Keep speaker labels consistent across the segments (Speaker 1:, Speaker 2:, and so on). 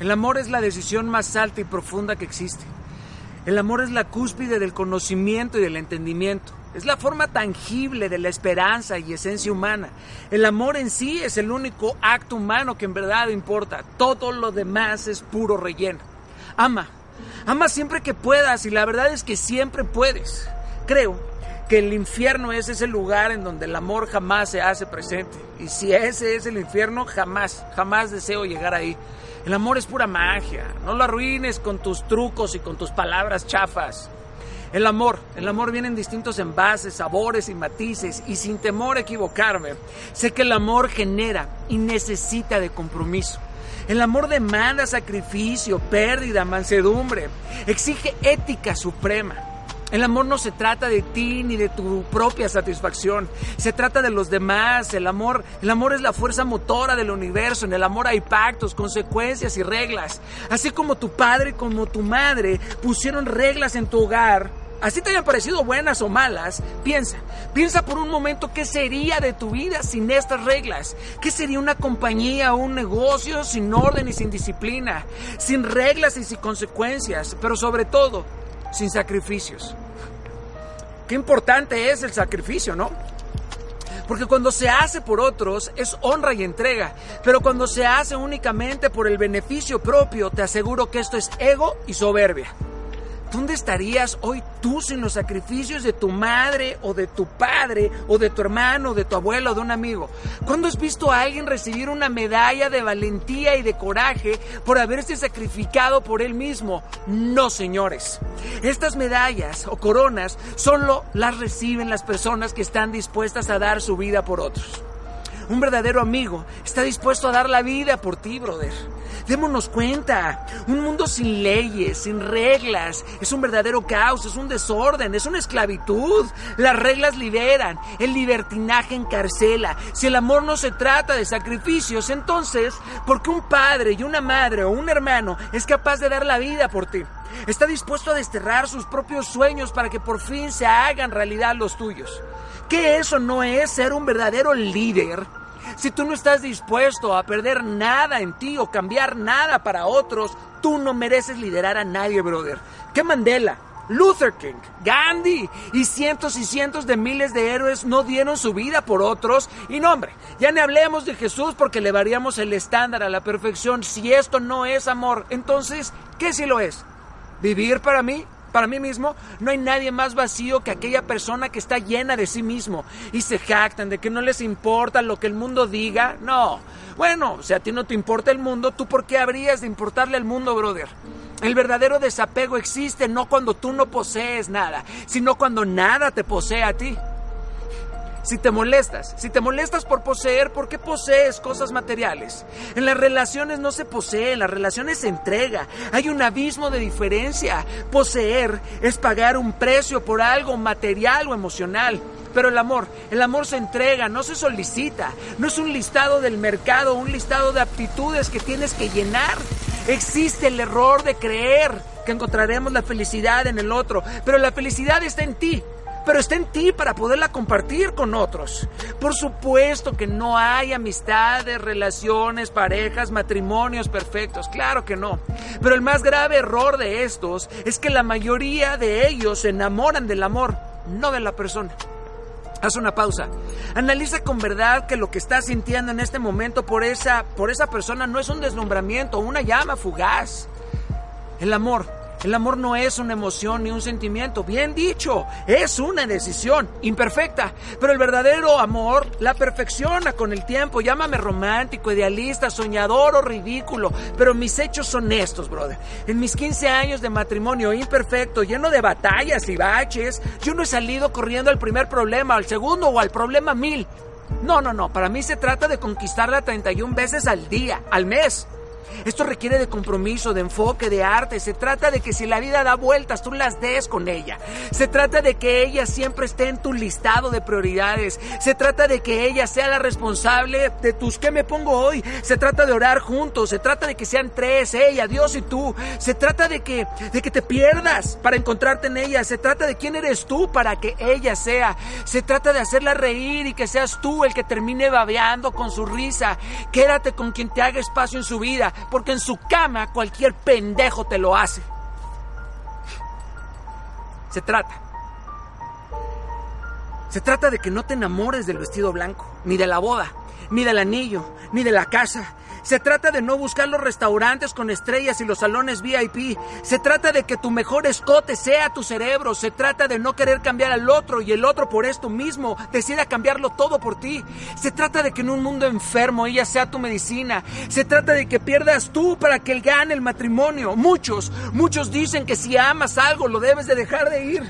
Speaker 1: El amor es la decisión más alta y profunda que existe. El amor es la cúspide del conocimiento y del entendimiento. Es la forma tangible de la esperanza y esencia humana. El amor en sí es el único acto humano que en verdad importa. Todo lo demás es puro relleno. Ama. Ama siempre que puedas y la verdad es que siempre puedes. Creo que el infierno es ese lugar en donde el amor jamás se hace presente. Y si ese es el infierno, jamás, jamás deseo llegar ahí. El amor es pura magia. No lo arruines con tus trucos y con tus palabras chafas. El amor, el amor viene en distintos envases, sabores y matices y sin temor a equivocarme, sé que el amor genera y necesita de compromiso. El amor demanda sacrificio, pérdida, mansedumbre, exige ética suprema. El amor no se trata de ti ni de tu propia satisfacción. Se trata de los demás. El amor, el amor es la fuerza motora del universo. En el amor hay pactos, consecuencias y reglas. Así como tu padre y como tu madre pusieron reglas en tu hogar, así te hayan parecido buenas o malas, piensa, piensa por un momento qué sería de tu vida sin estas reglas. ¿Qué sería una compañía o un negocio sin orden y sin disciplina? Sin reglas y sin consecuencias, pero sobre todo, sin sacrificios. Qué importante es el sacrificio, ¿no? Porque cuando se hace por otros es honra y entrega, pero cuando se hace únicamente por el beneficio propio, te aseguro que esto es ego y soberbia. ¿Dónde estarías hoy tú sin los sacrificios de tu madre o de tu padre o de tu hermano, o de tu abuelo o de un amigo? ¿Cuándo has visto a alguien recibir una medalla de valentía y de coraje por haberse sacrificado por él mismo? No, señores. Estas medallas o coronas solo las reciben las personas que están dispuestas a dar su vida por otros. Un verdadero amigo está dispuesto a dar la vida por ti, brother. Démonos cuenta, un mundo sin leyes, sin reglas, es un verdadero caos, es un desorden, es una esclavitud. Las reglas liberan, el libertinaje encarcela. Si el amor no se trata de sacrificios, entonces, ¿por qué un padre y una madre o un hermano es capaz de dar la vida por ti? Está dispuesto a desterrar sus propios sueños para que por fin se hagan realidad los tuyos. ¿Qué eso no es ser un verdadero líder? Si tú no estás dispuesto a perder nada en ti o cambiar nada para otros, tú no mereces liderar a nadie, brother. ¿Qué Mandela? Luther King, Gandhi y cientos y cientos de miles de héroes no dieron su vida por otros. Y no, hombre, ya ni hablemos de Jesús porque le variamos el estándar a la perfección. Si esto no es amor, entonces, ¿qué si lo es? ¿Vivir para mí? Para mí mismo, no hay nadie más vacío que aquella persona que está llena de sí mismo y se jactan de que no les importa lo que el mundo diga. No. Bueno, si a ti no te importa el mundo, ¿tú por qué habrías de importarle al mundo, brother? El verdadero desapego existe no cuando tú no posees nada, sino cuando nada te posee a ti. Si te molestas, si te molestas por poseer, ¿por qué posees cosas materiales? En las relaciones no se posee, en las relaciones se entrega. Hay un abismo de diferencia. Poseer es pagar un precio por algo material o emocional. Pero el amor, el amor se entrega, no se solicita. No es un listado del mercado, un listado de aptitudes que tienes que llenar. Existe el error de creer que encontraremos la felicidad en el otro, pero la felicidad está en ti pero está en ti para poderla compartir con otros. Por supuesto que no hay amistades, relaciones, parejas, matrimonios perfectos, claro que no. Pero el más grave error de estos es que la mayoría de ellos se enamoran del amor, no de la persona. Haz una pausa. Analiza con verdad que lo que estás sintiendo en este momento por esa, por esa persona no es un deslumbramiento, una llama fugaz. El amor el amor no es una emoción ni un sentimiento, bien dicho, es una decisión imperfecta, pero el verdadero amor la perfecciona con el tiempo. Llámame romántico, idealista, soñador o ridículo, pero mis hechos son estos, brother. En mis 15 años de matrimonio imperfecto, lleno de batallas y baches, yo no he salido corriendo al primer problema, al segundo o al problema mil. No, no, no, para mí se trata de conquistarla 31 veces al día, al mes. Esto requiere de compromiso, de enfoque, de arte. Se trata de que si la vida da vueltas, tú las des con ella. Se trata de que ella siempre esté en tu listado de prioridades. Se trata de que ella sea la responsable de tus ¿qué me pongo hoy? Se trata de orar juntos. Se trata de que sean tres, ella, Dios y tú. Se trata de que, de que te pierdas para encontrarte en ella. Se trata de quién eres tú para que ella sea. Se trata de hacerla reír y que seas tú el que termine babeando con su risa. Quédate con quien te haga espacio en su vida porque en su cama cualquier pendejo te lo hace. Se trata. Se trata de que no te enamores del vestido blanco, ni de la boda, ni del anillo, ni de la casa, se trata de no buscar los restaurantes con estrellas y los salones VIP. Se trata de que tu mejor escote sea tu cerebro. Se trata de no querer cambiar al otro y el otro por esto mismo decida cambiarlo todo por ti. Se trata de que en un mundo enfermo ella sea tu medicina. Se trata de que pierdas tú para que él gane el matrimonio. Muchos, muchos dicen que si amas algo lo debes de dejar de ir.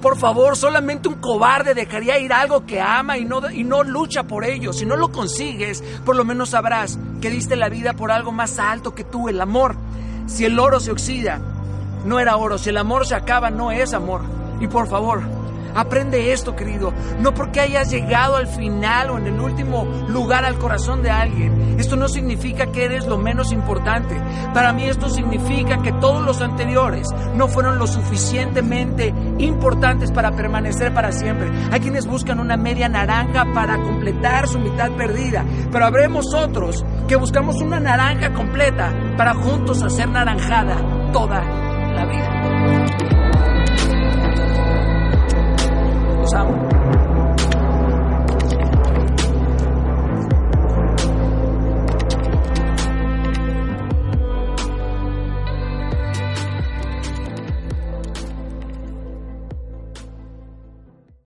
Speaker 1: Por favor, solamente un cobarde dejaría ir algo que ama y no, y no lucha por ello. Si no lo consigues, por lo menos sabrás que diste la vida por algo más alto que tú, el amor. Si el oro se oxida, no era oro. Si el amor se acaba, no es amor. Y por favor, Aprende esto, querido. No porque hayas llegado al final o en el último lugar al corazón de alguien. Esto no significa que eres lo menos importante. Para mí esto significa que todos los anteriores no fueron lo suficientemente importantes para permanecer para siempre. Hay quienes buscan una media naranja para completar su mitad perdida. Pero habremos otros que buscamos una naranja completa para juntos hacer naranjada toda la vida. Southampton.